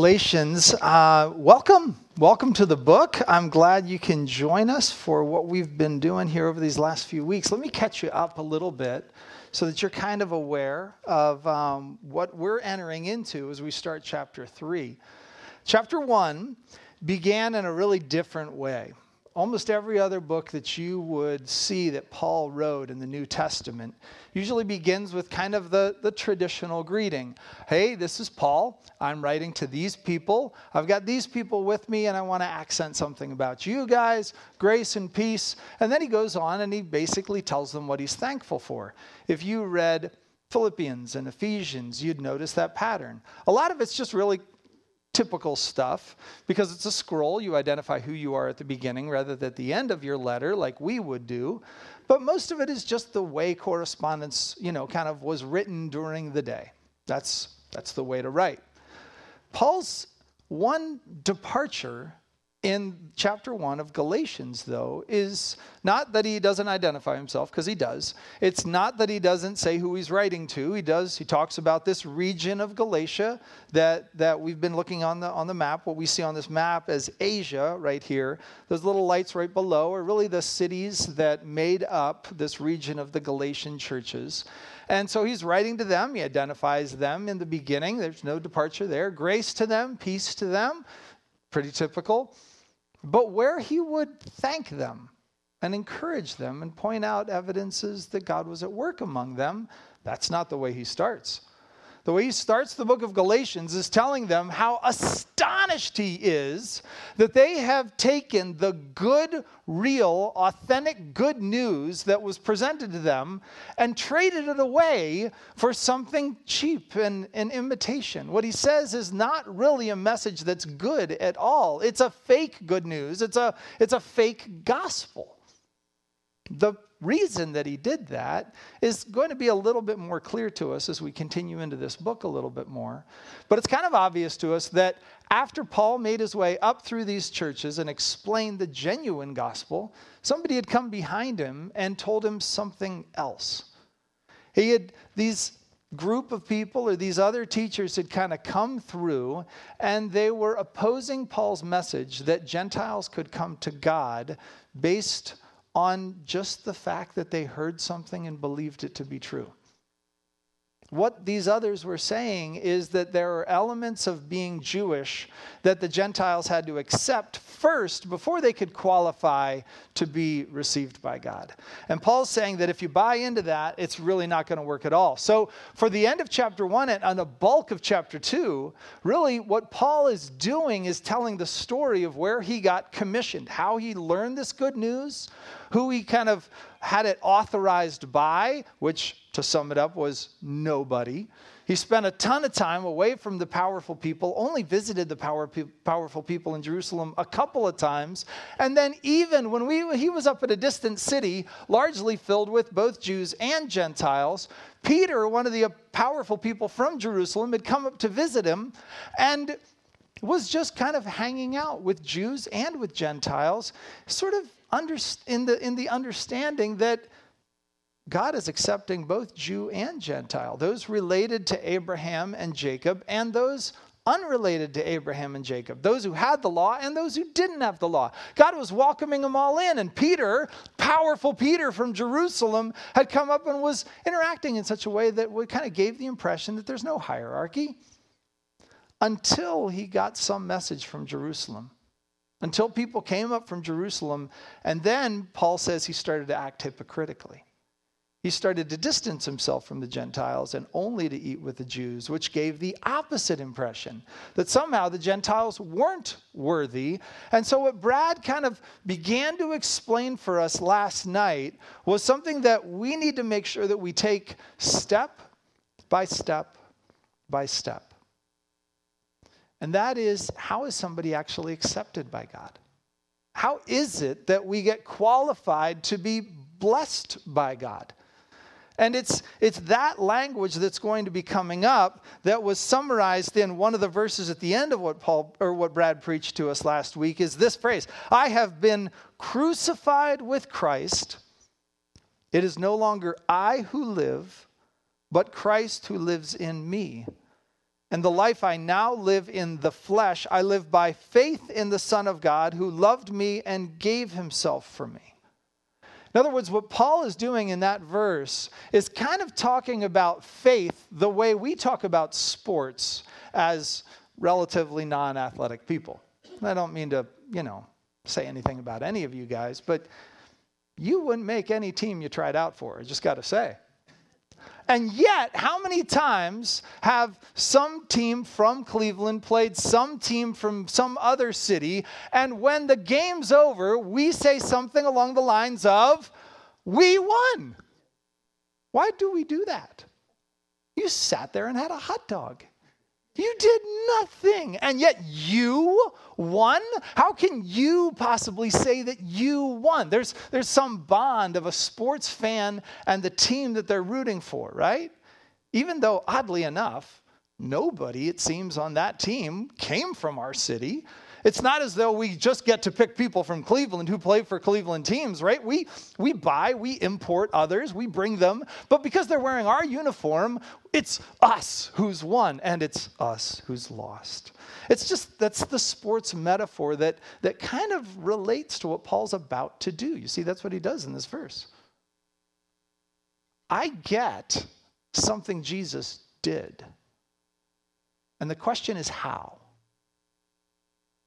Galatians, uh, welcome. Welcome to the book. I'm glad you can join us for what we've been doing here over these last few weeks. Let me catch you up a little bit so that you're kind of aware of um, what we're entering into as we start chapter 3. Chapter 1 began in a really different way almost every other book that you would see that Paul wrote in the New Testament usually begins with kind of the, the traditional greeting. Hey, this is Paul. I'm writing to these people. I've got these people with me, and I want to accent something about you guys, grace and peace. And then he goes on and he basically tells them what he's thankful for. If you read Philippians and Ephesians, you'd notice that pattern. A lot of it's just really typical stuff because it's a scroll. You identify who you are at the beginning rather than at the end of your letter, like we would do. But most of it is just the way correspondence, you know, kind of was written during the day. That's, that's the way to write. Paul's one departure in chapter 1 of Galatians, though, is not that he doesn't identify himself, because he does. It's not that he doesn't say who he's writing to. He does. He talks about this region of Galatia that, that we've been looking on the, on the map. What we see on this map as Asia, right here. Those little lights right below are really the cities that made up this region of the Galatian churches. And so he's writing to them. He identifies them in the beginning. There's no departure there. Grace to them, peace to them. Pretty typical but where he would thank them and encourage them and point out evidences that God was at work among them, that's not the way he starts. The way he starts the book of Galatians is telling them how astonished he is that they have taken the good, real, authentic good news that was presented to them and traded it away for something cheap and an imitation. What he says is not really a message that's good at all. It's a fake good news, it's a, it's a fake gospel. The reason that he did that is going to be a little bit more clear to us as we continue into this book a little bit more. But it's kind of obvious to us that after Paul made his way up through these churches and explained the genuine gospel, somebody had come behind him and told him something else. He had these group of people or these other teachers had kind of come through and they were opposing Paul's message that Gentiles could come to God based on just the fact that they heard something and believed it to be true. What these others were saying is that there are elements of being Jewish that the Gentiles had to accept first before they could qualify to be received by God. And Paul's saying that if you buy into that, it's really not going to work at all. So, for the end of chapter one and on the bulk of chapter two, really what Paul is doing is telling the story of where he got commissioned, how he learned this good news, who he kind of had it authorized by, which to sum it up was nobody. He spent a ton of time away from the powerful people, only visited the power, powerful people in Jerusalem a couple of times. And then, even when we, he was up at a distant city, largely filled with both Jews and Gentiles, Peter, one of the powerful people from Jerusalem, had come up to visit him and was just kind of hanging out with Jews and with Gentiles, sort of under, in, the, in the understanding that God is accepting both Jew and Gentile, those related to Abraham and Jacob, and those unrelated to Abraham and Jacob, those who had the law and those who didn't have the law. God was welcoming them all in. And Peter, powerful Peter from Jerusalem, had come up and was interacting in such a way that we kind of gave the impression that there's no hierarchy until he got some message from Jerusalem until people came up from Jerusalem. And then Paul says he started to act hypocritically. He started to distance himself from the Gentiles and only to eat with the Jews, which gave the opposite impression that somehow the Gentiles weren't worthy. And so, what Brad kind of began to explain for us last night was something that we need to make sure that we take step by step by step. And that is how is somebody actually accepted by God? How is it that we get qualified to be blessed by God? And it's, it's that language that's going to be coming up that was summarized in one of the verses at the end of what Paul or what Brad preached to us last week is this phrase I have been crucified with Christ. It is no longer I who live, but Christ who lives in me. And the life I now live in the flesh, I live by faith in the Son of God who loved me and gave himself for me. In other words, what Paul is doing in that verse is kind of talking about faith the way we talk about sports as relatively non athletic people. I don't mean to, you know, say anything about any of you guys, but you wouldn't make any team you tried out for, I just got to say. And yet, how many times have some team from Cleveland played some team from some other city, and when the game's over, we say something along the lines of, We won? Why do we do that? You sat there and had a hot dog. You did nothing, and yet you won? How can you possibly say that you won? There's, there's some bond of a sports fan and the team that they're rooting for, right? Even though, oddly enough, nobody, it seems, on that team came from our city. It's not as though we just get to pick people from Cleveland who play for Cleveland teams, right? We, we buy, we import others, we bring them, but because they're wearing our uniform, it's us who's won and it's us who's lost. It's just that's the sports metaphor that, that kind of relates to what Paul's about to do. You see, that's what he does in this verse. I get something Jesus did. And the question is how?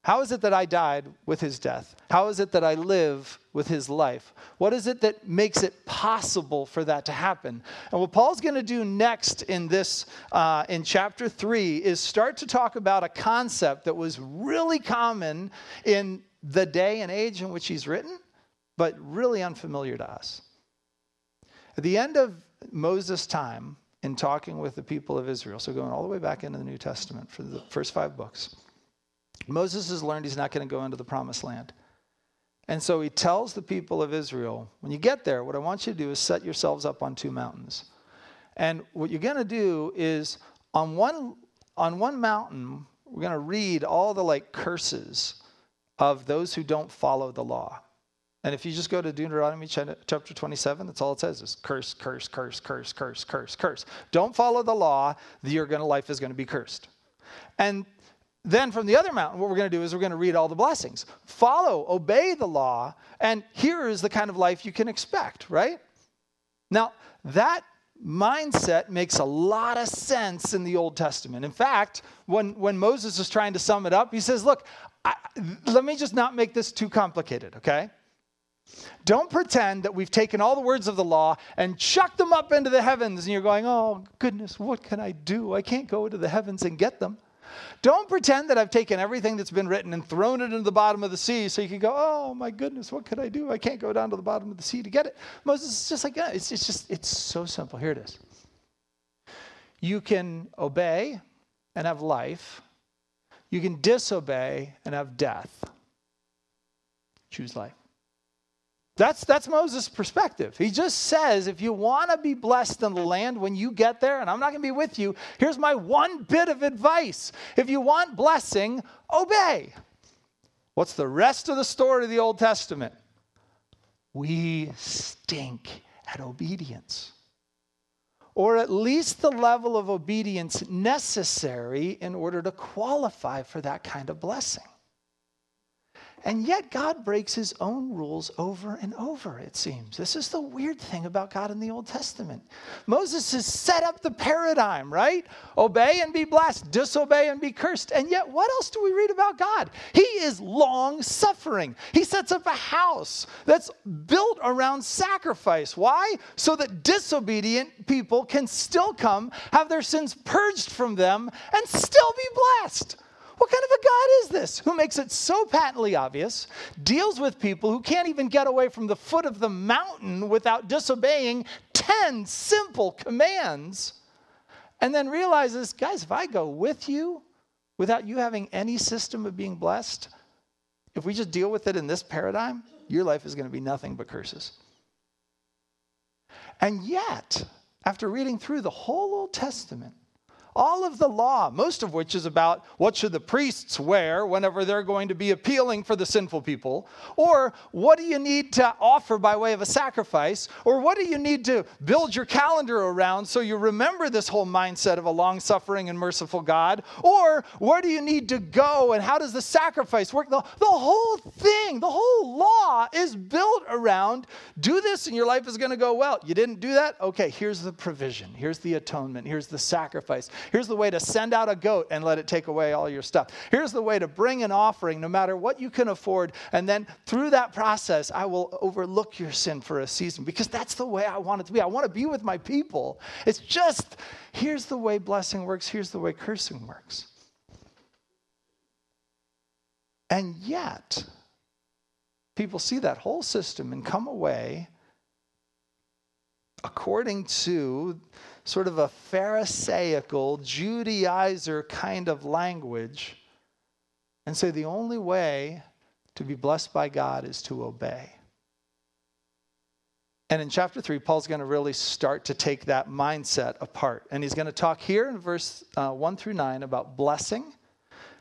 How is it that I died with his death? How is it that I live with his life? What is it that makes it possible for that to happen? And what Paul's going to do next in this, uh, in chapter three, is start to talk about a concept that was really common in the day and age in which he's written, but really unfamiliar to us. At the end of Moses' time in talking with the people of Israel, so going all the way back into the New Testament for the first five books, Moses has learned he's not going to go into the promised land. And so he tells the people of Israel, when you get there, what I want you to do is set yourselves up on two mountains. And what you're going to do is on one on one mountain, we're going to read all the like curses of those who don't follow the law. And if you just go to Deuteronomy chapter 27, that's all it says is curse, curse, curse, curse, curse, curse, curse. Don't follow the law, your life is going to be cursed. And then from the other mountain, what we're going to do is we're going to read all the blessings. Follow, obey the law, and here is the kind of life you can expect, right? Now, that mindset makes a lot of sense in the Old Testament. In fact, when, when Moses is trying to sum it up, he says, Look, I, let me just not make this too complicated, okay? Don't pretend that we've taken all the words of the law and chucked them up into the heavens and you're going, oh, goodness, what can I do? I can't go into the heavens and get them. Don't pretend that I've taken everything that's been written and thrown it into the bottom of the sea so you can go, oh my goodness, what could I do? I can't go down to the bottom of the sea to get it. Moses is just like, yeah, it's, it's just, it's so simple. Here it is. You can obey and have life, you can disobey and have death. Choose life. That's, that's Moses' perspective. He just says, if you want to be blessed in the land when you get there, and I'm not going to be with you, here's my one bit of advice. If you want blessing, obey. What's the rest of the story of the Old Testament? We stink at obedience. Or at least the level of obedience necessary in order to qualify for that kind of blessing. And yet, God breaks his own rules over and over, it seems. This is the weird thing about God in the Old Testament. Moses has set up the paradigm, right? Obey and be blessed, disobey and be cursed. And yet, what else do we read about God? He is long suffering. He sets up a house that's built around sacrifice. Why? So that disobedient people can still come, have their sins purged from them, and still be blessed. What kind of a God is this who makes it so patently obvious, deals with people who can't even get away from the foot of the mountain without disobeying 10 simple commands, and then realizes, guys, if I go with you without you having any system of being blessed, if we just deal with it in this paradigm, your life is going to be nothing but curses. And yet, after reading through the whole Old Testament, all of the law, most of which is about what should the priests wear whenever they're going to be appealing for the sinful people, or what do you need to offer by way of a sacrifice, or what do you need to build your calendar around so you remember this whole mindset of a long suffering and merciful God, or where do you need to go and how does the sacrifice work? The, the whole thing, the whole law is built around do this and your life is going to go well. You didn't do that? Okay, here's the provision, here's the atonement, here's the sacrifice. Here's the way to send out a goat and let it take away all your stuff. Here's the way to bring an offering, no matter what you can afford. And then through that process, I will overlook your sin for a season because that's the way I want it to be. I want to be with my people. It's just here's the way blessing works, here's the way cursing works. And yet, people see that whole system and come away according to sort of a Pharisaical, Judaizer kind of language and say the only way to be blessed by God is to obey. And in chapter 3, Paul's going to really start to take that mindset apart. And he's going to talk here in verse uh, 1 through 9 about blessing.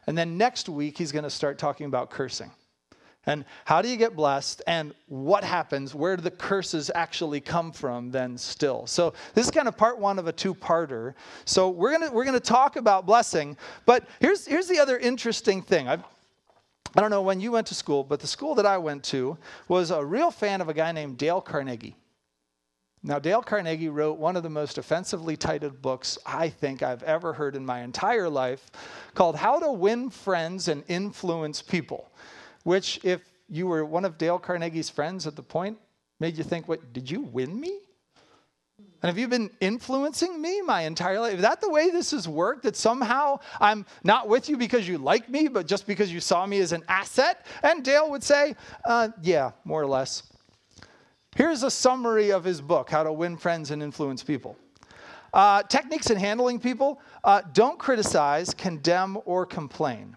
And then next week, he's going to start talking about cursing. And how do you get blessed? And what happens? Where do the curses actually come from then still? So this is kind of part one of a two-parter. So we're gonna we're gonna talk about blessing, but here's here's the other interesting thing. I've, I don't know when you went to school, but the school that I went to was a real fan of a guy named Dale Carnegie. Now, Dale Carnegie wrote one of the most offensively titled books I think I've ever heard in my entire life called How to Win Friends and Influence People which, if you were one of Dale Carnegie's friends at the point, made you think, what, did you win me? And have you been influencing me my entire life? Is that the way this has worked? That somehow I'm not with you because you like me, but just because you saw me as an asset? And Dale would say, uh, yeah, more or less. Here's a summary of his book, How to Win Friends and Influence People. Uh, techniques in handling people uh, don't criticize, condemn, or complain.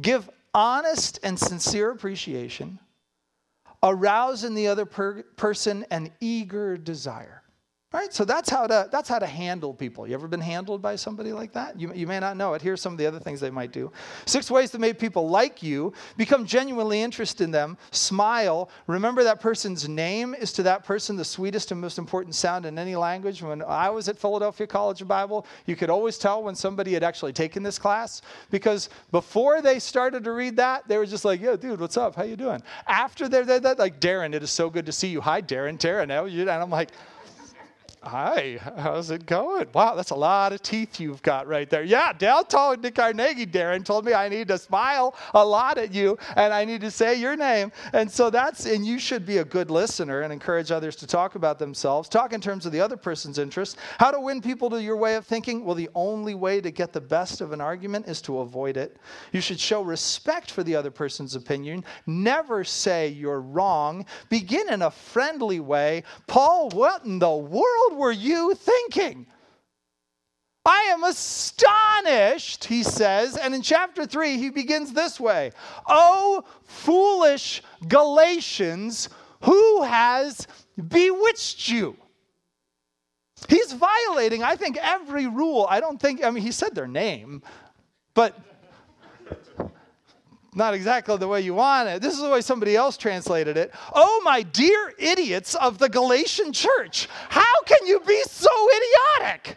Give honest and sincere appreciation, arouse in the other per- person an eager desire. Right? So that's how to that's how to handle people. You ever been handled by somebody like that? You, you may not know it. Here's some of the other things they might do. Six ways to make people like you. Become genuinely interested in them. Smile. Remember that person's name is to that person the sweetest and most important sound in any language. When I was at Philadelphia College of Bible, you could always tell when somebody had actually taken this class because before they started to read that, they were just like, "Yo, dude, what's up? How you doing?" After they're, that, like, "Darren, it is so good to see you." Hi, Darren. Darren, how you? And I'm like. Hi, how's it going? Wow, that's a lot of teeth you've got right there. Yeah, Dale told Nick Carnegie, Darren told me I need to smile a lot at you and I need to say your name. And so that's, and you should be a good listener and encourage others to talk about themselves. Talk in terms of the other person's interests. How to win people to your way of thinking? Well, the only way to get the best of an argument is to avoid it. You should show respect for the other person's opinion. Never say you're wrong. Begin in a friendly way. Paul, what in the world were you thinking? I am astonished, he says. And in chapter 3, he begins this way Oh, foolish Galatians, who has bewitched you? He's violating, I think, every rule. I don't think, I mean, he said their name, but not exactly the way you want it. This is the way somebody else translated it. Oh, my dear idiots of the Galatian church, how can you be so idiotic?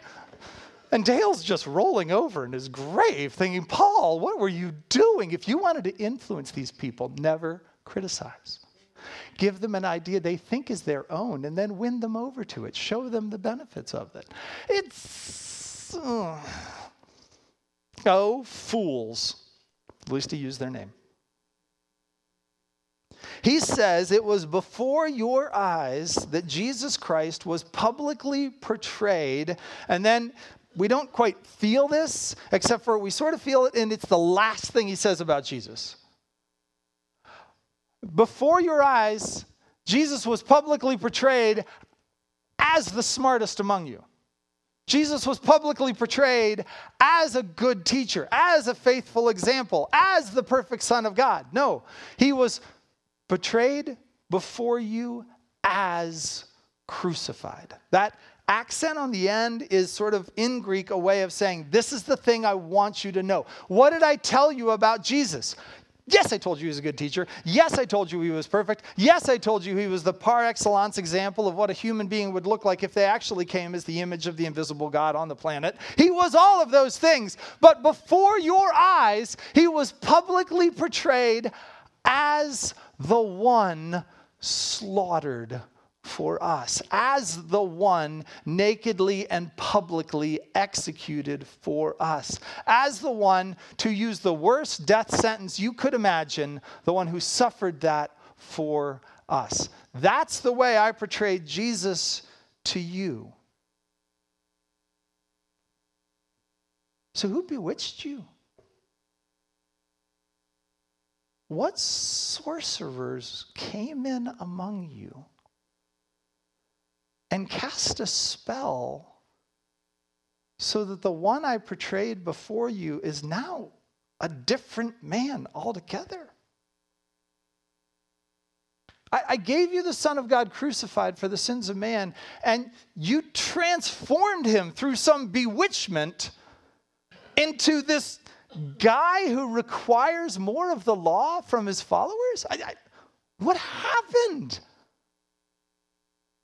And Dale's just rolling over in his grave, thinking, Paul, what were you doing? If you wanted to influence these people, never criticize. Give them an idea they think is their own and then win them over to it. Show them the benefits of it. It's. Oh, fools. At least he used their name. He says it was before your eyes that Jesus Christ was publicly portrayed. And then we don't quite feel this, except for we sort of feel it, and it's the last thing he says about Jesus. Before your eyes, Jesus was publicly portrayed as the smartest among you. Jesus was publicly portrayed as a good teacher, as a faithful example, as the perfect Son of God. No, he was portrayed before you as crucified. That accent on the end is sort of in Greek a way of saying, This is the thing I want you to know. What did I tell you about Jesus? Yes, I told you he was a good teacher. Yes, I told you he was perfect. Yes, I told you he was the par excellence example of what a human being would look like if they actually came as the image of the invisible God on the planet. He was all of those things. But before your eyes, he was publicly portrayed as the one slaughtered for us, as the one nakedly and publicly executed for us, as the one to use the worst death sentence you could imagine, the one who suffered that for us. That's the way I portrayed Jesus to you. So, who bewitched you? What sorcerers came in among you and cast a spell so that the one I portrayed before you is now a different man altogether? I, I gave you the Son of God crucified for the sins of man, and you transformed him through some bewitchment into this guy who requires more of the law from his followers? I, I, what happened?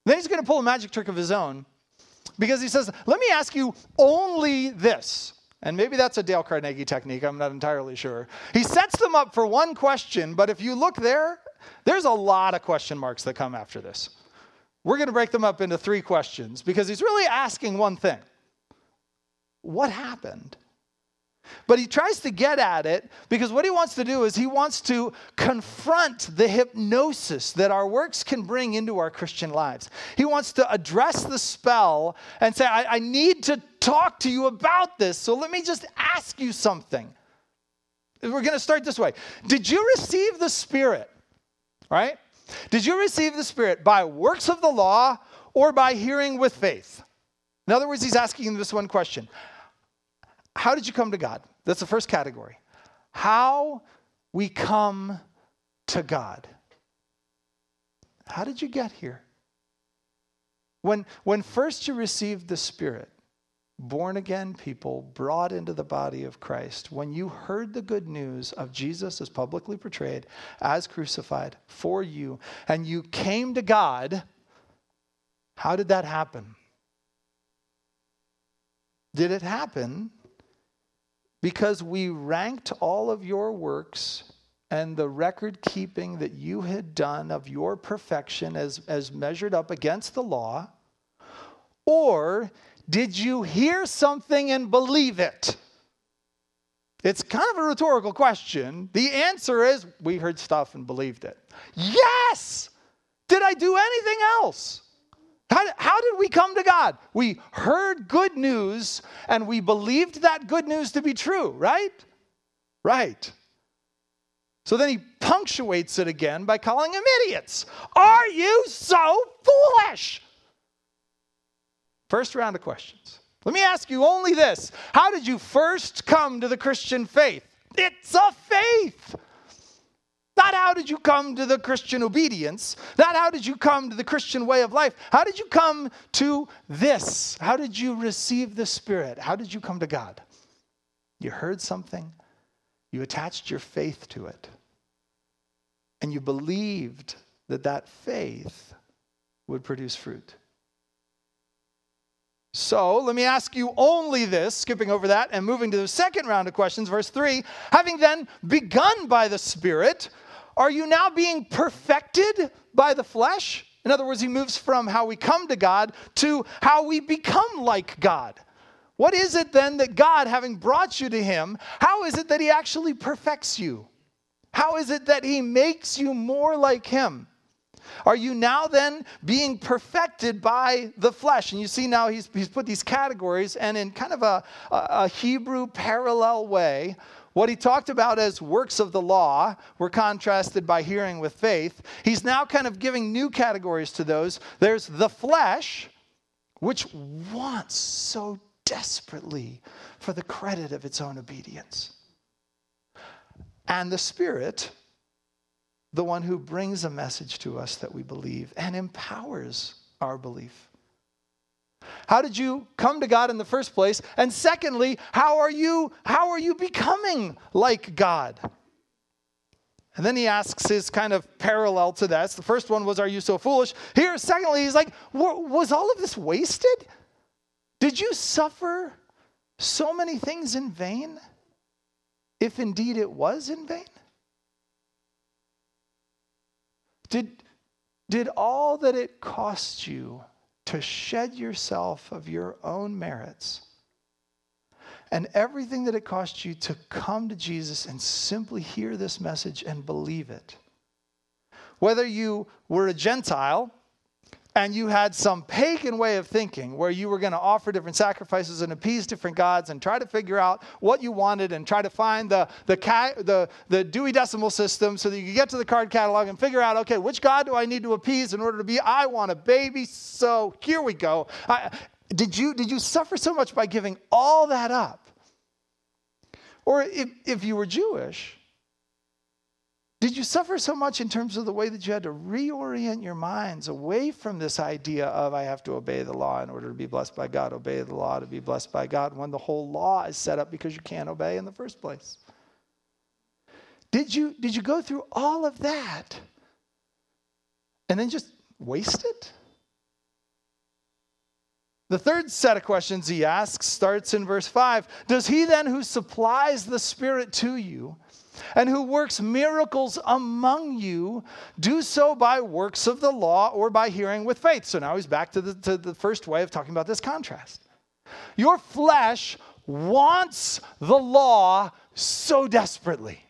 Then he's going to pull a magic trick of his own because he says, Let me ask you only this. And maybe that's a Dale Carnegie technique, I'm not entirely sure. He sets them up for one question, but if you look there, there's a lot of question marks that come after this. We're going to break them up into three questions because he's really asking one thing What happened? But he tries to get at it because what he wants to do is he wants to confront the hypnosis that our works can bring into our Christian lives. He wants to address the spell and say, I, I need to talk to you about this. So let me just ask you something. We're going to start this way. Did you receive the Spirit? Right? Did you receive the Spirit by works of the law or by hearing with faith? In other words, he's asking this one question how did you come to God? That's the first category. How we come to God. How did you get here? When, when first you received the Spirit, born again people brought into the body of Christ, when you heard the good news of Jesus as publicly portrayed, as crucified for you, and you came to God, how did that happen? Did it happen because we ranked all of your works and the record keeping that you had done of your perfection as, as measured up against the law? Or did you hear something and believe it? It's kind of a rhetorical question. The answer is we heard stuff and believed it. Yes! Did I do anything else? How, how did we come to God? We heard good news and we believed that good news to be true, right? Right. So then he punctuates it again by calling them idiots. Are you so foolish? First round of questions. Let me ask you only this How did you first come to the Christian faith? It's a faith. Not how did you come to the Christian obedience, not how did you come to the Christian way of life. How did you come to this? How did you receive the Spirit? How did you come to God? You heard something, you attached your faith to it, and you believed that that faith would produce fruit. So let me ask you only this, skipping over that and moving to the second round of questions, verse 3. Having then begun by the Spirit, are you now being perfected by the flesh? In other words, he moves from how we come to God to how we become like God. What is it then that God, having brought you to him, how is it that he actually perfects you? How is it that he makes you more like him? Are you now then being perfected by the flesh? And you see now he's, he's put these categories, and in kind of a, a Hebrew parallel way, what he talked about as works of the law were contrasted by hearing with faith. He's now kind of giving new categories to those. There's the flesh, which wants so desperately for the credit of its own obedience. And the spirit, the one who brings a message to us that we believe and empowers our belief. How did you come to God in the first place? And secondly, how are you how are you becoming like God? And then he asks his kind of parallel to that. The first one was, Are you so foolish? Here, secondly, he's like, Was all of this wasted? Did you suffer so many things in vain? If indeed it was in vain? Did, did all that it cost you to shed yourself of your own merits and everything that it cost you to come to Jesus and simply hear this message and believe it? Whether you were a Gentile and you had some pagan way of thinking where you were going to offer different sacrifices and appease different gods and try to figure out what you wanted and try to find the, the, the, the Dewey Decimal System so that you could get to the card catalog and figure out, okay, which God do I need to appease in order to be, I want a baby, so here we go. I, did, you, did you suffer so much by giving all that up? Or if, if you were Jewish, did you suffer so much in terms of the way that you had to reorient your minds away from this idea of I have to obey the law in order to be blessed by God, obey the law to be blessed by God, when the whole law is set up because you can't obey in the first place? Did you, did you go through all of that and then just waste it? The third set of questions he asks starts in verse 5 Does he then who supplies the Spirit to you, and who works miracles among you do so by works of the law or by hearing with faith. So now he's back to the, to the first way of talking about this contrast. Your flesh wants the law so desperately.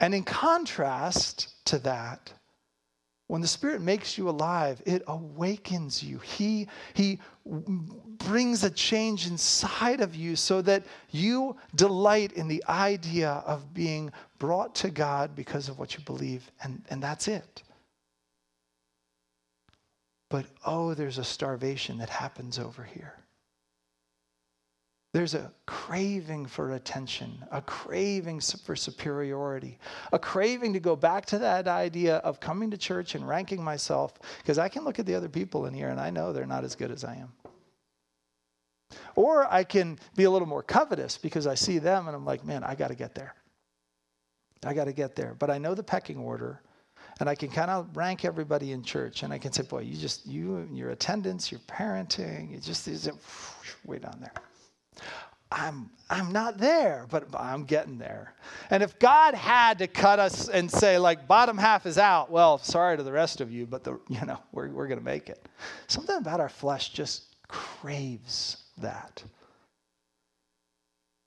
And in contrast to that, when the Spirit makes you alive, it awakens you. He, he brings a change inside of you so that you delight in the idea of being brought to God because of what you believe, and, and that's it. But oh, there's a starvation that happens over here. There's a craving for attention, a craving for superiority, a craving to go back to that idea of coming to church and ranking myself, because I can look at the other people in here and I know they're not as good as I am. Or I can be a little more covetous because I see them and I'm like, man, I got to get there. I got to get there. But I know the pecking order and I can kind of rank everybody in church and I can say, boy, you just, you, your attendance, your parenting, it just is way down there. I'm, I'm not there, but I'm getting there. And if God had to cut us and say, like, bottom half is out, well, sorry to the rest of you, but the, you know, we're, we're going to make it. Something about our flesh just craves that.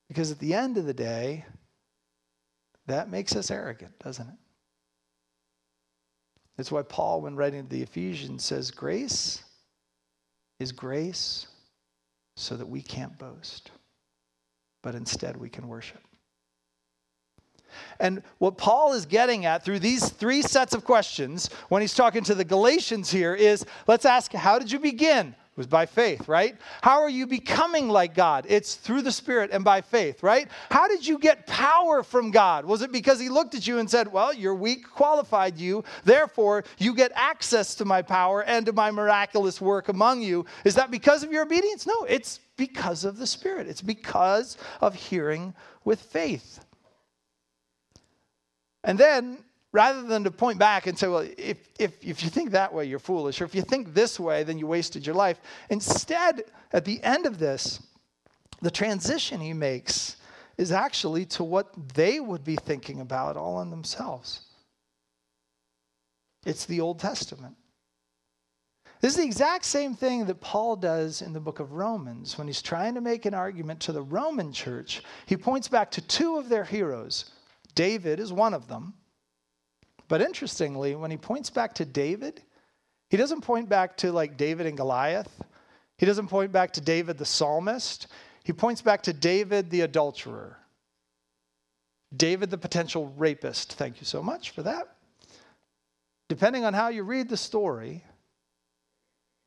Because at the end of the day, that makes us arrogant, doesn't it? That's why Paul, when writing to the Ephesians, says, Grace is grace so that we can't boast, but instead we can worship. And what Paul is getting at through these three sets of questions when he's talking to the Galatians here is let's ask, how did you begin? Was by faith, right? How are you becoming like God? It's through the Spirit and by faith, right? How did you get power from God? Was it because He looked at you and said, Well, your weak qualified you, therefore you get access to my power and to my miraculous work among you? Is that because of your obedience? No, it's because of the Spirit, it's because of hearing with faith. And then rather than to point back and say, well, if, if, if you think that way, you're foolish, or if you think this way, then you wasted your life. Instead, at the end of this, the transition he makes is actually to what they would be thinking about all in themselves. It's the Old Testament. This is the exact same thing that Paul does in the book of Romans when he's trying to make an argument to the Roman church. He points back to two of their heroes. David is one of them, but interestingly, when he points back to David, he doesn't point back to like David and Goliath. He doesn't point back to David the psalmist. He points back to David the adulterer. David the potential rapist. Thank you so much for that. Depending on how you read the story,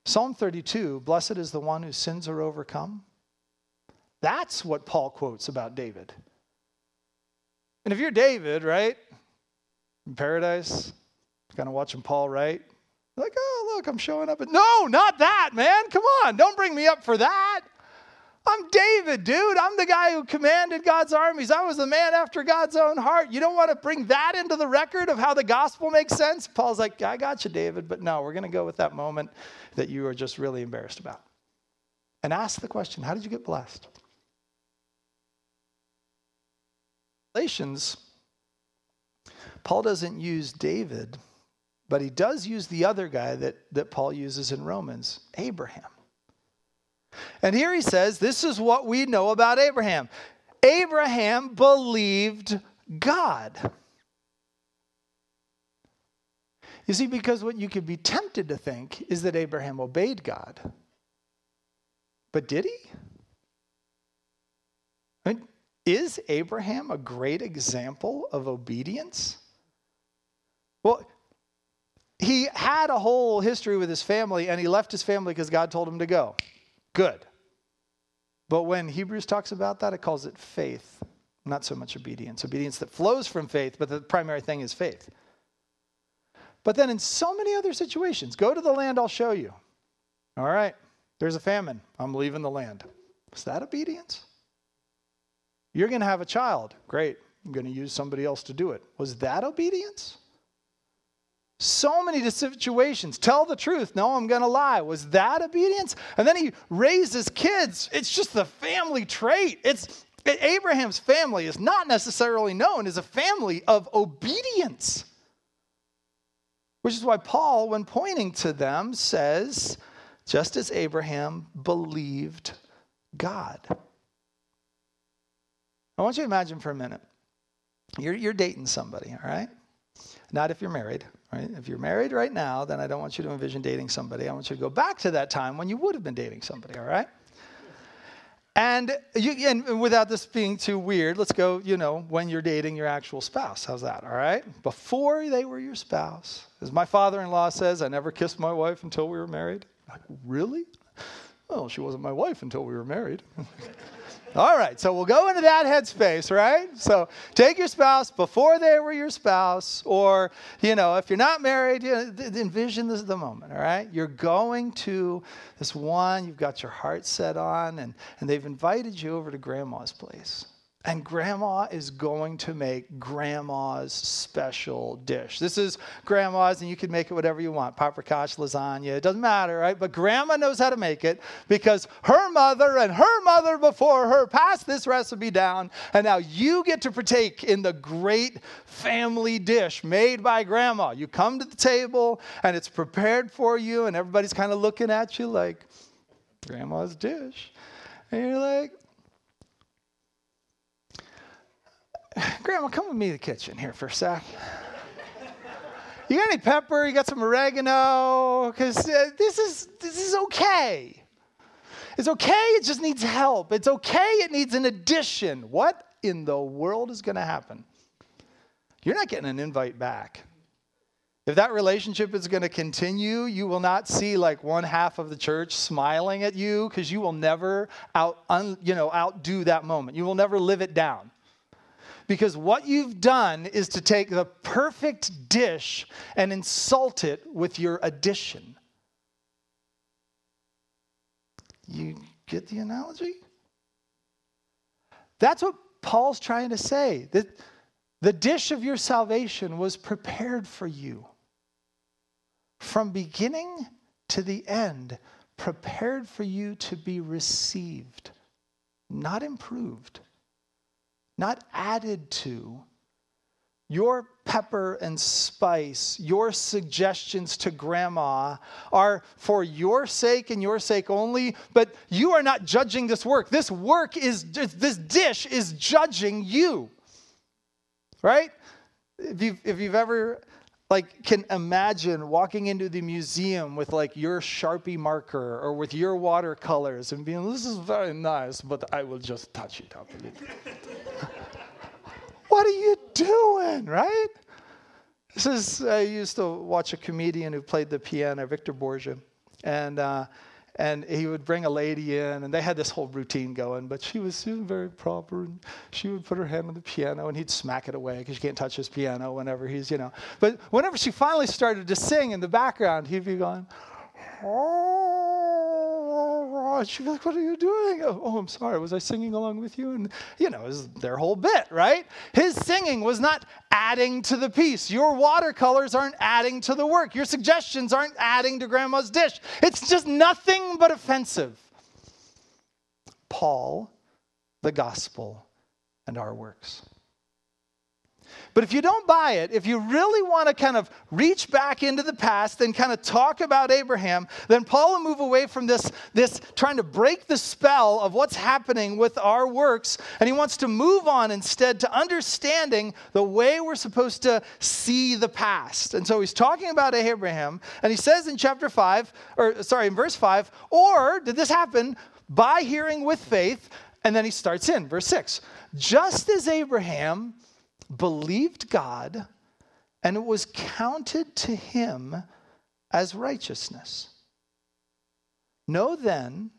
Psalm 32, blessed is the one whose sins are overcome. That's what Paul quotes about David. And if you're David, right, in paradise, kind of watching Paul write. Like, oh, look, I'm showing up. no, not that, man. Come on. Don't bring me up for that. I'm David, dude. I'm the guy who commanded God's armies. I was the man after God's own heart. You don't want to bring that into the record of how the gospel makes sense? Paul's like, I got you, David, but no, we're going to go with that moment that you are just really embarrassed about. And ask the question how did you get blessed? Galatians, Paul doesn't use David, but he does use the other guy that, that Paul uses in Romans, Abraham. And here he says, This is what we know about Abraham. Abraham believed God. You see, because what you could be tempted to think is that Abraham obeyed God. But did he? I mean, is Abraham a great example of obedience? Well, he had a whole history with his family and he left his family because God told him to go. Good. But when Hebrews talks about that, it calls it faith, not so much obedience. Obedience that flows from faith, but the primary thing is faith. But then in so many other situations, go to the land I'll show you. All right, there's a famine. I'm leaving the land. Is that obedience? You're going to have a child. Great. I'm going to use somebody else to do it. Was that obedience? So many situations. Tell the truth. No, I'm going to lie. Was that obedience? And then he raises kids. It's just the family trait. It's Abraham's family is not necessarily known as a family of obedience. Which is why Paul, when pointing to them, says, just as Abraham believed God. I want you to imagine for a minute. You're, you're dating somebody, all right? Not if you're married, right? If you're married right now, then I don't want you to envision dating somebody. I want you to go back to that time when you would have been dating somebody, all right? And, you, and without this being too weird, let's go, you know, when you're dating your actual spouse. How's that, all right? Before they were your spouse. As my father in law says, I never kissed my wife until we were married. Like, really? Well, she wasn't my wife until we were married. All right, so we'll go into that headspace, right? So take your spouse before they were your spouse, or, you know, if you're not married, you know, envision this the moment, all right? You're going to this one you've got your heart set on, and, and they've invited you over to grandma's place. And grandma is going to make grandma's special dish. This is grandma's, and you can make it whatever you want paprikash, lasagna, it doesn't matter, right? But grandma knows how to make it because her mother and her mother before her passed this recipe down. And now you get to partake in the great family dish made by grandma. You come to the table, and it's prepared for you, and everybody's kind of looking at you like, grandma's dish. And you're like, Grandma, come with me to the kitchen here for a sec. You got any pepper? You got some oregano? Because uh, this is this is okay. It's okay. It just needs help. It's okay. It needs an addition. What in the world is going to happen? You're not getting an invite back. If that relationship is going to continue, you will not see like one half of the church smiling at you because you will never out, un, you know, outdo that moment. You will never live it down. Because what you've done is to take the perfect dish and insult it with your addition. You get the analogy? That's what Paul's trying to say. That the dish of your salvation was prepared for you from beginning to the end, prepared for you to be received, not improved not added to. Your pepper and spice, your suggestions to grandma are for your sake and your sake only, but you are not judging this work. This work is, this dish is judging you. Right? If you've, if you've ever like can imagine walking into the museum with like your sharpie marker or with your watercolors and being this is very nice but i will just touch it up a little. What are you doing right? This is i used to watch a comedian who played the piano Victor Borge and uh, and he would bring a lady in, and they had this whole routine going. But she was, she was very proper, and she would put her hand on the piano, and he'd smack it away because you can't touch his piano whenever he's, you know. But whenever she finally started to sing in the background, he'd be going, oh, she'd be like, what are you doing? Oh, oh, I'm sorry. Was I singing along with you? And, you know, was their whole bit, right? His singing was not adding to the piece. Your watercolors aren't adding to the work. Your suggestions aren't adding to grandma's dish. It's just nothing but offensive. Paul, the gospel, and our works. But if you don't buy it, if you really want to kind of reach back into the past and kind of talk about Abraham, then Paul will move away from this, this trying to break the spell of what's happening with our works, and he wants to move on instead to understanding the way we're supposed to see the past. And so he's talking about Abraham, and he says in chapter 5, or sorry, in verse 5, or did this happen by hearing with faith? And then he starts in verse 6. Just as Abraham believed God, and it was counted to him as righteousness. Know then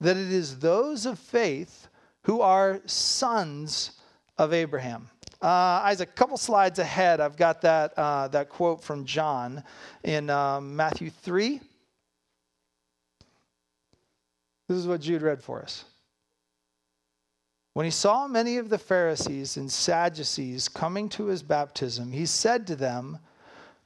that it is those of faith who are sons of Abraham. Uh, Isaac, a couple slides ahead, I've got that, uh, that quote from John in um, Matthew 3. This is what Jude read for us. When he saw many of the Pharisees and Sadducees coming to his baptism, he said to them,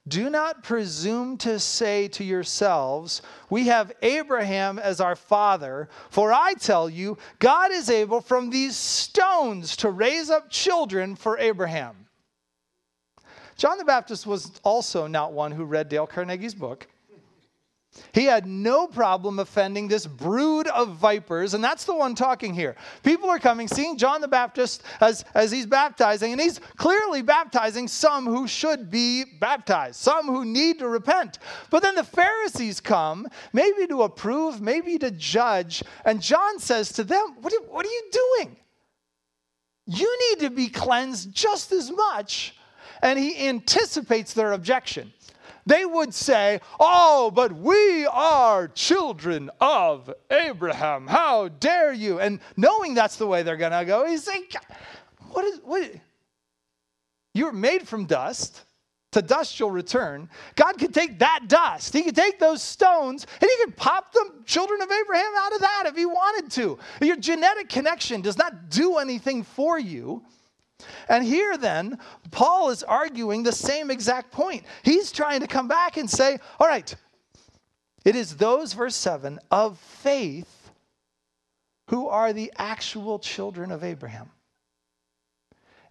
Do not presume to say to yourselves, We have Abraham as our father, for I tell you, God is able from these stones to raise up children for Abraham. John the Baptist was also not one who read Dale Carnegie's book. He had no problem offending this brood of vipers, and that's the one talking here. People are coming, seeing John the Baptist as, as he's baptizing, and he's clearly baptizing some who should be baptized, some who need to repent. But then the Pharisees come, maybe to approve, maybe to judge, and John says to them, What are, what are you doing? You need to be cleansed just as much. And he anticipates their objection they would say, Oh, but we are children of Abraham. How dare you? And knowing that's the way they're going to go, he's like, What is, what? You're made from dust. To dust you'll return. God could take that dust. He could take those stones and he could pop the children of Abraham out of that if he wanted to. Your genetic connection does not do anything for you. And here then, Paul is arguing the same exact point. He's trying to come back and say, all right, it is those, verse 7, of faith who are the actual children of Abraham.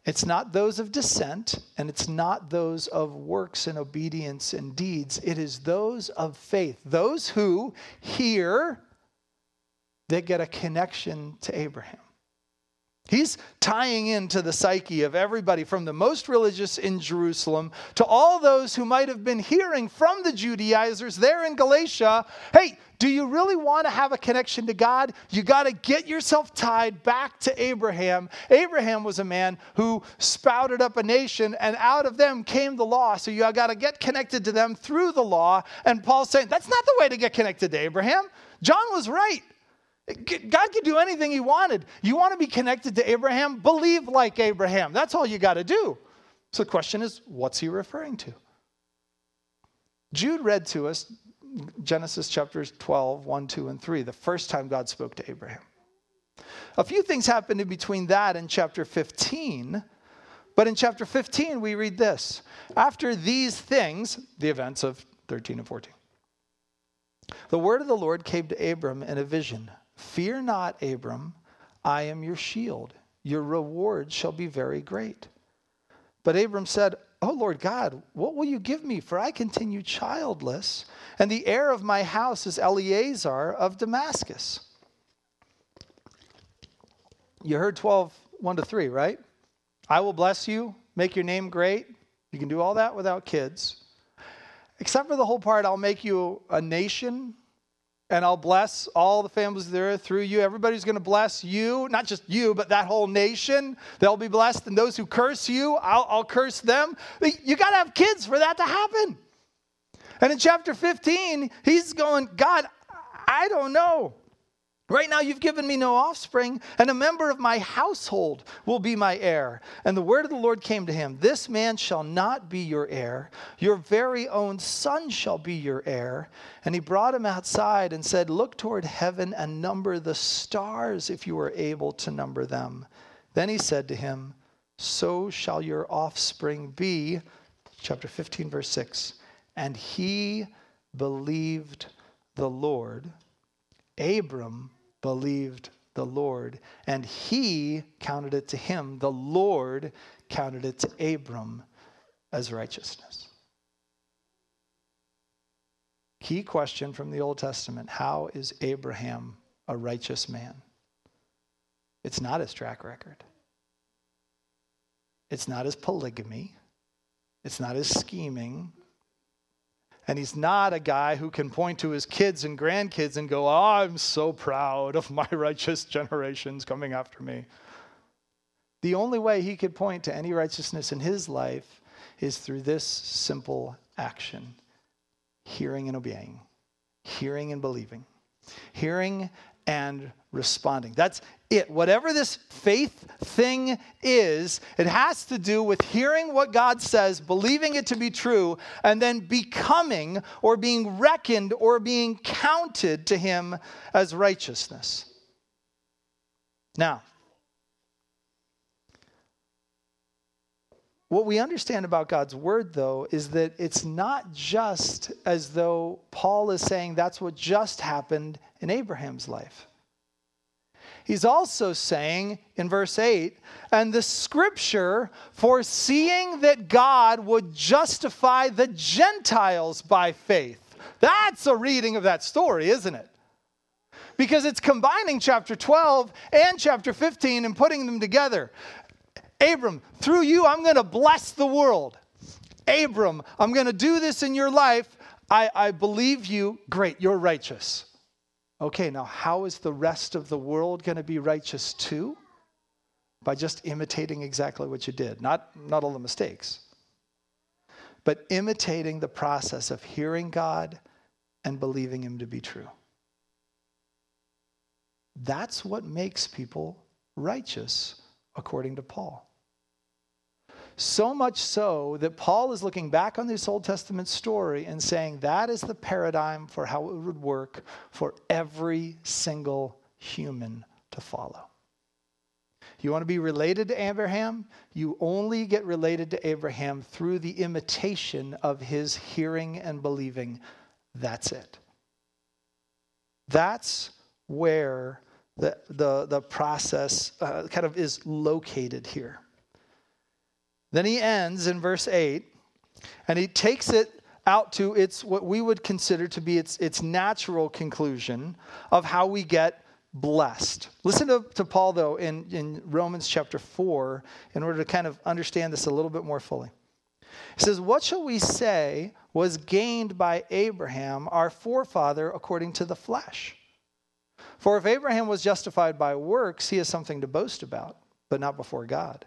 It's not those of descent, and it's not those of works and obedience and deeds. It is those of faith, those who hear that get a connection to Abraham. He's tying into the psyche of everybody from the most religious in Jerusalem to all those who might have been hearing from the Judaizers there in Galatia hey, do you really want to have a connection to God? You got to get yourself tied back to Abraham. Abraham was a man who spouted up a nation, and out of them came the law. So you got to get connected to them through the law. And Paul's saying that's not the way to get connected to Abraham. John was right. God could do anything he wanted. You want to be connected to Abraham? Believe like Abraham. That's all you got to do. So the question is, what's he referring to? Jude read to us Genesis chapters 12, 1, 2, and 3, the first time God spoke to Abraham. A few things happened in between that and chapter 15, but in chapter 15, we read this After these things, the events of 13 and 14, the word of the Lord came to Abram in a vision. Fear not, Abram, I am your shield. Your reward shall be very great. But Abram said, Oh Lord God, what will you give me? For I continue childless, and the heir of my house is Eliezer of Damascus. You heard 12, 1 to 3, right? I will bless you, make your name great. You can do all that without kids. Except for the whole part, I'll make you a nation and I'll bless all the families there through you. Everybody's going to bless you, not just you, but that whole nation. They'll be blessed, and those who curse you, I'll, I'll curse them. You got to have kids for that to happen. And in chapter 15, he's going, God, I don't know. Right now, you've given me no offspring, and a member of my household will be my heir. And the word of the Lord came to him This man shall not be your heir. Your very own son shall be your heir. And he brought him outside and said, Look toward heaven and number the stars if you are able to number them. Then he said to him, So shall your offspring be. Chapter 15, verse 6. And he believed the Lord. Abram believed the Lord, and he counted it to him. The Lord counted it to Abram as righteousness. Key question from the Old Testament How is Abraham a righteous man? It's not his track record, it's not his polygamy, it's not his scheming, and he's not a guy who can point to his kids and grandkids and go, oh, I'm so proud of my righteous generations coming after me. The only way he could point to any righteousness in his life is through this simple action hearing and obeying, hearing and believing, hearing and responding. That's it. Whatever this faith thing is, it has to do with hearing what God says, believing it to be true, and then becoming or being reckoned or being counted to Him as righteousness. Now, What we understand about God's word, though, is that it's not just as though Paul is saying that's what just happened in Abraham's life. He's also saying in verse 8, and the scripture foreseeing that God would justify the Gentiles by faith. That's a reading of that story, isn't it? Because it's combining chapter 12 and chapter 15 and putting them together. Abram, through you, I'm going to bless the world. Abram, I'm going to do this in your life. I, I believe you. Great, you're righteous. Okay, now how is the rest of the world going to be righteous too? By just imitating exactly what you did, not, not all the mistakes, but imitating the process of hearing God and believing Him to be true. That's what makes people righteous, according to Paul. So much so that Paul is looking back on this Old Testament story and saying that is the paradigm for how it would work for every single human to follow. You want to be related to Abraham? You only get related to Abraham through the imitation of his hearing and believing. That's it. That's where the, the, the process uh, kind of is located here. Then he ends in verse 8, and he takes it out to its what we would consider to be its, its natural conclusion of how we get blessed. Listen to, to Paul, though, in, in Romans chapter 4, in order to kind of understand this a little bit more fully. He says, What shall we say was gained by Abraham, our forefather, according to the flesh? For if Abraham was justified by works, he has something to boast about, but not before God.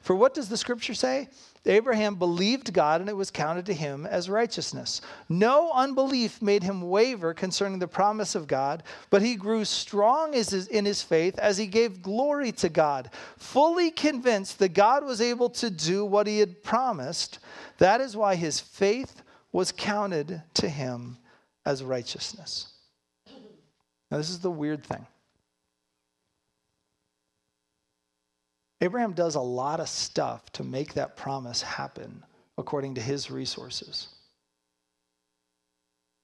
For what does the scripture say? Abraham believed God and it was counted to him as righteousness. No unbelief made him waver concerning the promise of God, but he grew strong in his faith as he gave glory to God, fully convinced that God was able to do what he had promised. That is why his faith was counted to him as righteousness. Now, this is the weird thing. Abraham does a lot of stuff to make that promise happen according to his resources.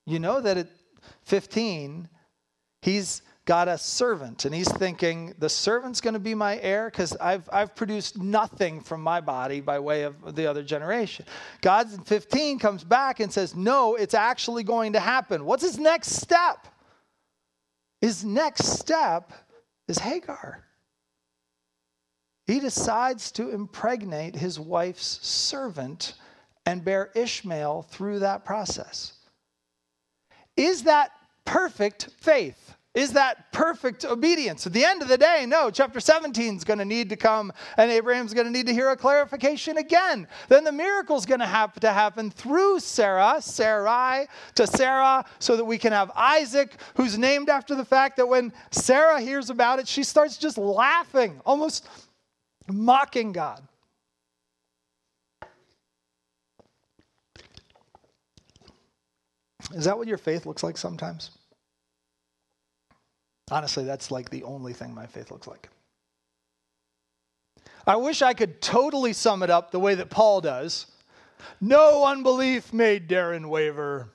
You know that at 15, he's got a servant and he's thinking, the servant's going to be my heir because I've, I've produced nothing from my body by way of the other generation. God in 15 comes back and says, no, it's actually going to happen. What's his next step? His next step is Hagar he decides to impregnate his wife's servant and bear Ishmael through that process. Is that perfect faith? is that perfect obedience. At the end of the day, no, chapter 17 is going to need to come and Abraham's going to need to hear a clarification again. Then the miracle is going to have to happen through Sarah, Sarai to Sarah, so that we can have Isaac, who's named after the fact that when Sarah hears about it, she starts just laughing, almost mocking God. Is that what your faith looks like sometimes? Honestly, that's like the only thing my faith looks like. I wish I could totally sum it up the way that Paul does. No unbelief made Darren waver.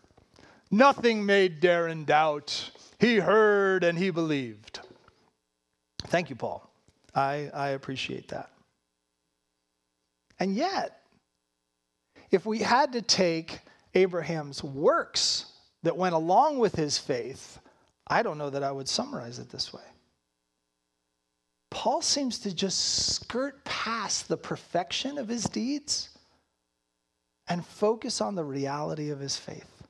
Nothing made Darren doubt. He heard and he believed. Thank you, Paul. I, I appreciate that. And yet, if we had to take Abraham's works that went along with his faith I don't know that I would summarize it this way. Paul seems to just skirt past the perfection of his deeds and focus on the reality of his faith.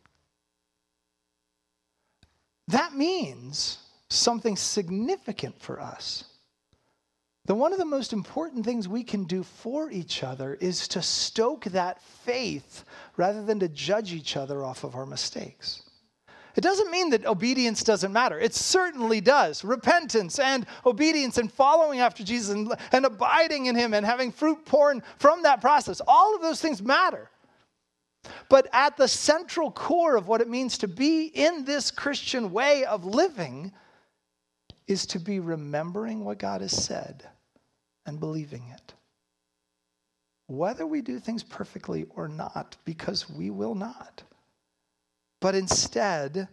That means something significant for us. That one of the most important things we can do for each other is to stoke that faith rather than to judge each other off of our mistakes. It doesn't mean that obedience doesn't matter. It certainly does. Repentance and obedience and following after Jesus and, and abiding in Him and having fruit born from that process, all of those things matter. But at the central core of what it means to be in this Christian way of living is to be remembering what God has said and believing it. Whether we do things perfectly or not, because we will not but instead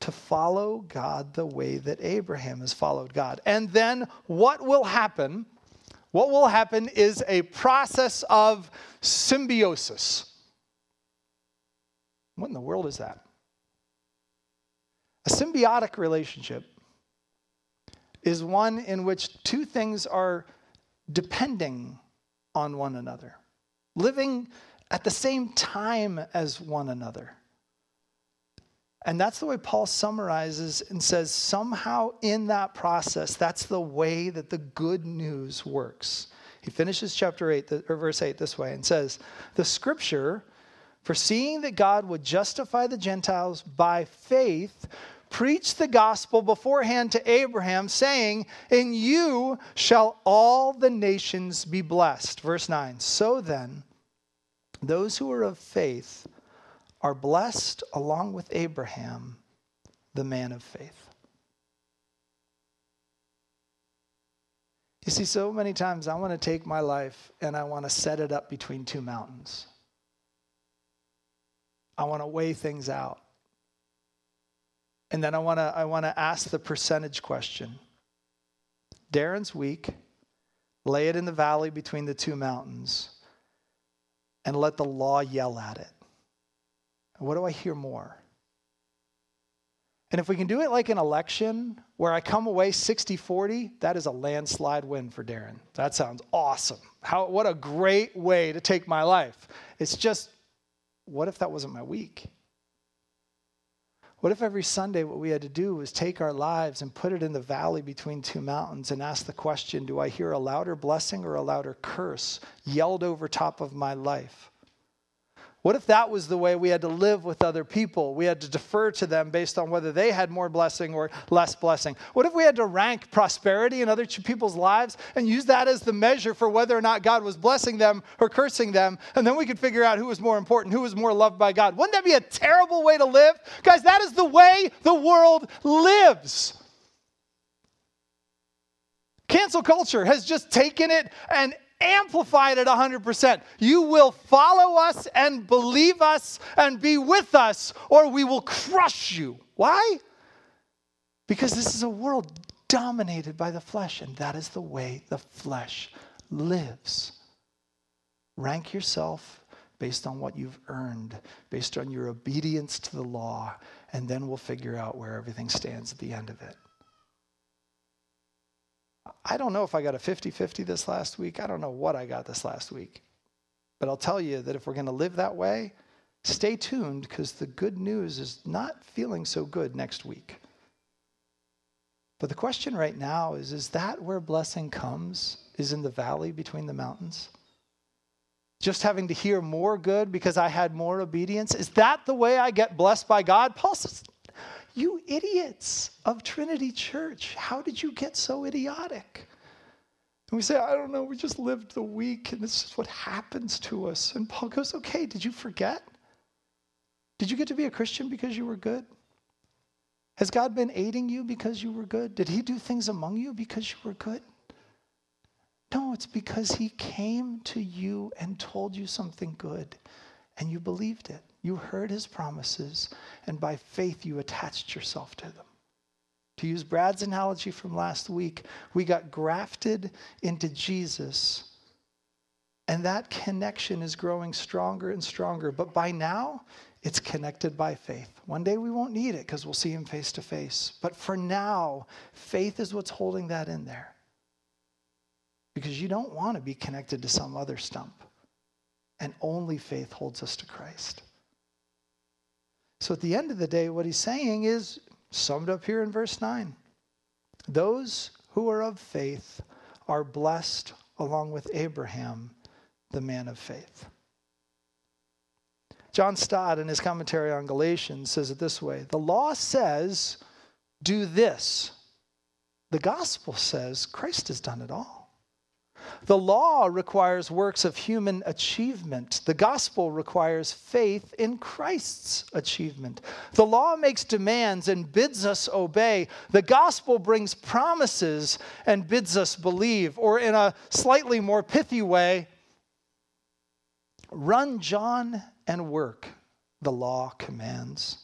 to follow God the way that Abraham has followed God. And then what will happen? What will happen is a process of symbiosis. What in the world is that? A symbiotic relationship is one in which two things are depending on one another, living at the same time as one another. And that's the way Paul summarizes and says somehow in that process, that's the way that the good news works. He finishes chapter 8, or verse 8 this way and says, The scripture, foreseeing that God would justify the Gentiles by faith, preached the gospel beforehand to Abraham, saying, In you shall all the nations be blessed. Verse 9. So then, those who are of faith, are blessed along with Abraham, the man of faith. You see, so many times I want to take my life and I want to set it up between two mountains. I want to weigh things out. And then I want to, I want to ask the percentage question. Darren's week. Lay it in the valley between the two mountains and let the law yell at it. What do I hear more? And if we can do it like an election where I come away 60 40, that is a landslide win for Darren. That sounds awesome. How, what a great way to take my life. It's just, what if that wasn't my week? What if every Sunday what we had to do was take our lives and put it in the valley between two mountains and ask the question do I hear a louder blessing or a louder curse yelled over top of my life? What if that was the way we had to live with other people? We had to defer to them based on whether they had more blessing or less blessing. What if we had to rank prosperity in other people's lives and use that as the measure for whether or not God was blessing them or cursing them? And then we could figure out who was more important, who was more loved by God. Wouldn't that be a terrible way to live? Guys, that is the way the world lives. Cancel culture has just taken it and amplified at 100%. You will follow us and believe us and be with us, or we will crush you. Why? Because this is a world dominated by the flesh, and that is the way the flesh lives. Rank yourself based on what you've earned, based on your obedience to the law, and then we'll figure out where everything stands at the end of it. I don't know if I got a 50 50 this last week. I don't know what I got this last week. But I'll tell you that if we're going to live that way, stay tuned because the good news is not feeling so good next week. But the question right now is is that where blessing comes? Is in the valley between the mountains? Just having to hear more good because I had more obedience? Is that the way I get blessed by God? Paul says, You idiots of Trinity Church, how did you get so idiotic? And we say, I don't know, we just lived the week and this is what happens to us. And Paul goes, Okay, did you forget? Did you get to be a Christian because you were good? Has God been aiding you because you were good? Did He do things among you because you were good? No, it's because He came to you and told you something good, and you believed it. You heard His promises, and by faith you attached yourself to them. To use Brad's analogy from last week, we got grafted into Jesus, and that connection is growing stronger and stronger. But by now, it's connected by faith. One day we won't need it because we'll see him face to face. But for now, faith is what's holding that in there. Because you don't want to be connected to some other stump. And only faith holds us to Christ. So at the end of the day, what he's saying is summed up here in verse 9 those who are of faith are blessed along with Abraham, the man of faith. John Stott, in his commentary on Galatians, says it this way The law says, do this. The gospel says, Christ has done it all. The law requires works of human achievement. The gospel requires faith in Christ's achievement. The law makes demands and bids us obey. The gospel brings promises and bids us believe. Or, in a slightly more pithy way, run John and work, the law commands,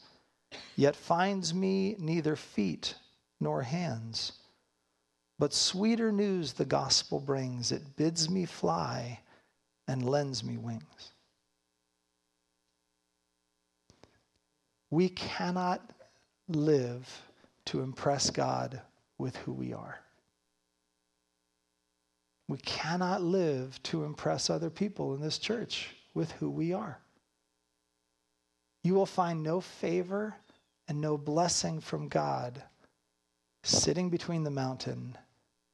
yet finds me neither feet nor hands. But sweeter news the gospel brings, it bids me fly and lends me wings. We cannot live to impress God with who we are. We cannot live to impress other people in this church with who we are you will find no favor and no blessing from God sitting between the mountain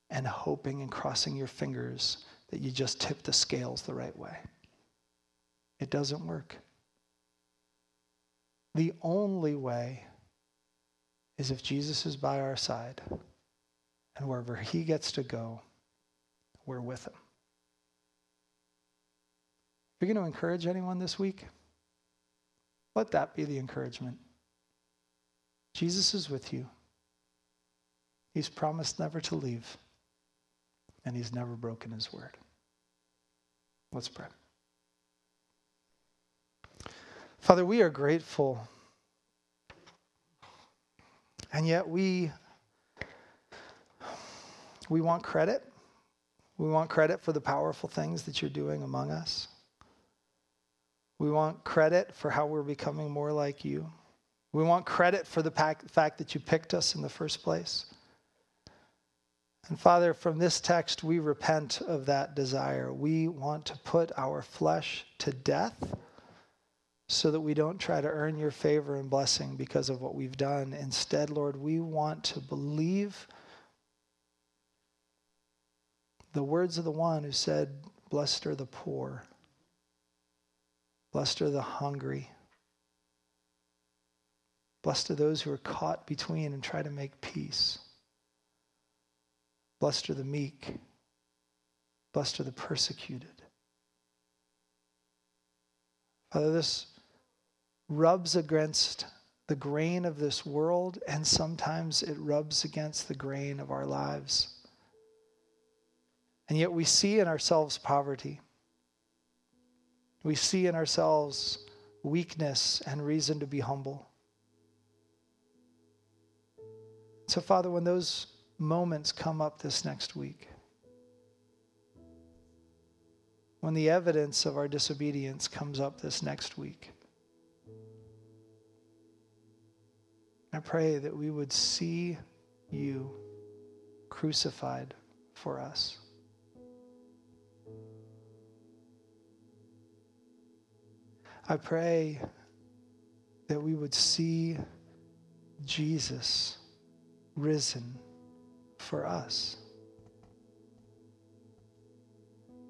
and hoping and crossing your fingers that you just tip the scales the right way. It doesn't work. The only way is if Jesus is by our side and wherever he gets to go, we're with him. If You're going to encourage anyone this week? Let that be the encouragement. Jesus is with you. He's promised never to leave, and he's never broken his word. Let's pray. Father, we are grateful, and yet we we want credit. We want credit for the powerful things that you're doing among us. We want credit for how we're becoming more like you. We want credit for the fact that you picked us in the first place. And Father, from this text, we repent of that desire. We want to put our flesh to death so that we don't try to earn your favor and blessing because of what we've done. Instead, Lord, we want to believe the words of the one who said, Blessed are the poor Blessed are the hungry. Blessed are those who are caught between and try to make peace. Blessed are the meek. Blessed are the persecuted. Father, this rubs against the grain of this world, and sometimes it rubs against the grain of our lives. And yet we see in ourselves poverty. We see in ourselves weakness and reason to be humble. So, Father, when those moments come up this next week, when the evidence of our disobedience comes up this next week, I pray that we would see you crucified for us. I pray that we would see Jesus risen for us.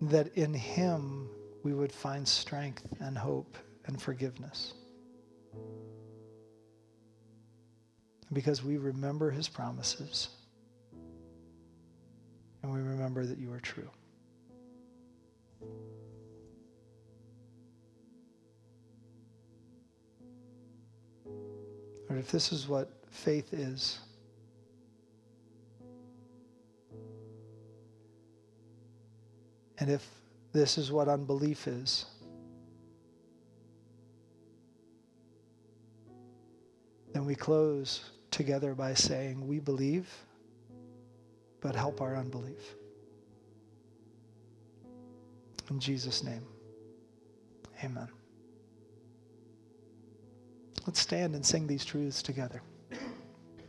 That in Him we would find strength and hope and forgiveness. Because we remember His promises and we remember that you are true. Or if this is what faith is, and if this is what unbelief is, then we close together by saying, We believe, but help our unbelief. In Jesus' name, amen. Let's stand and sing these truths together.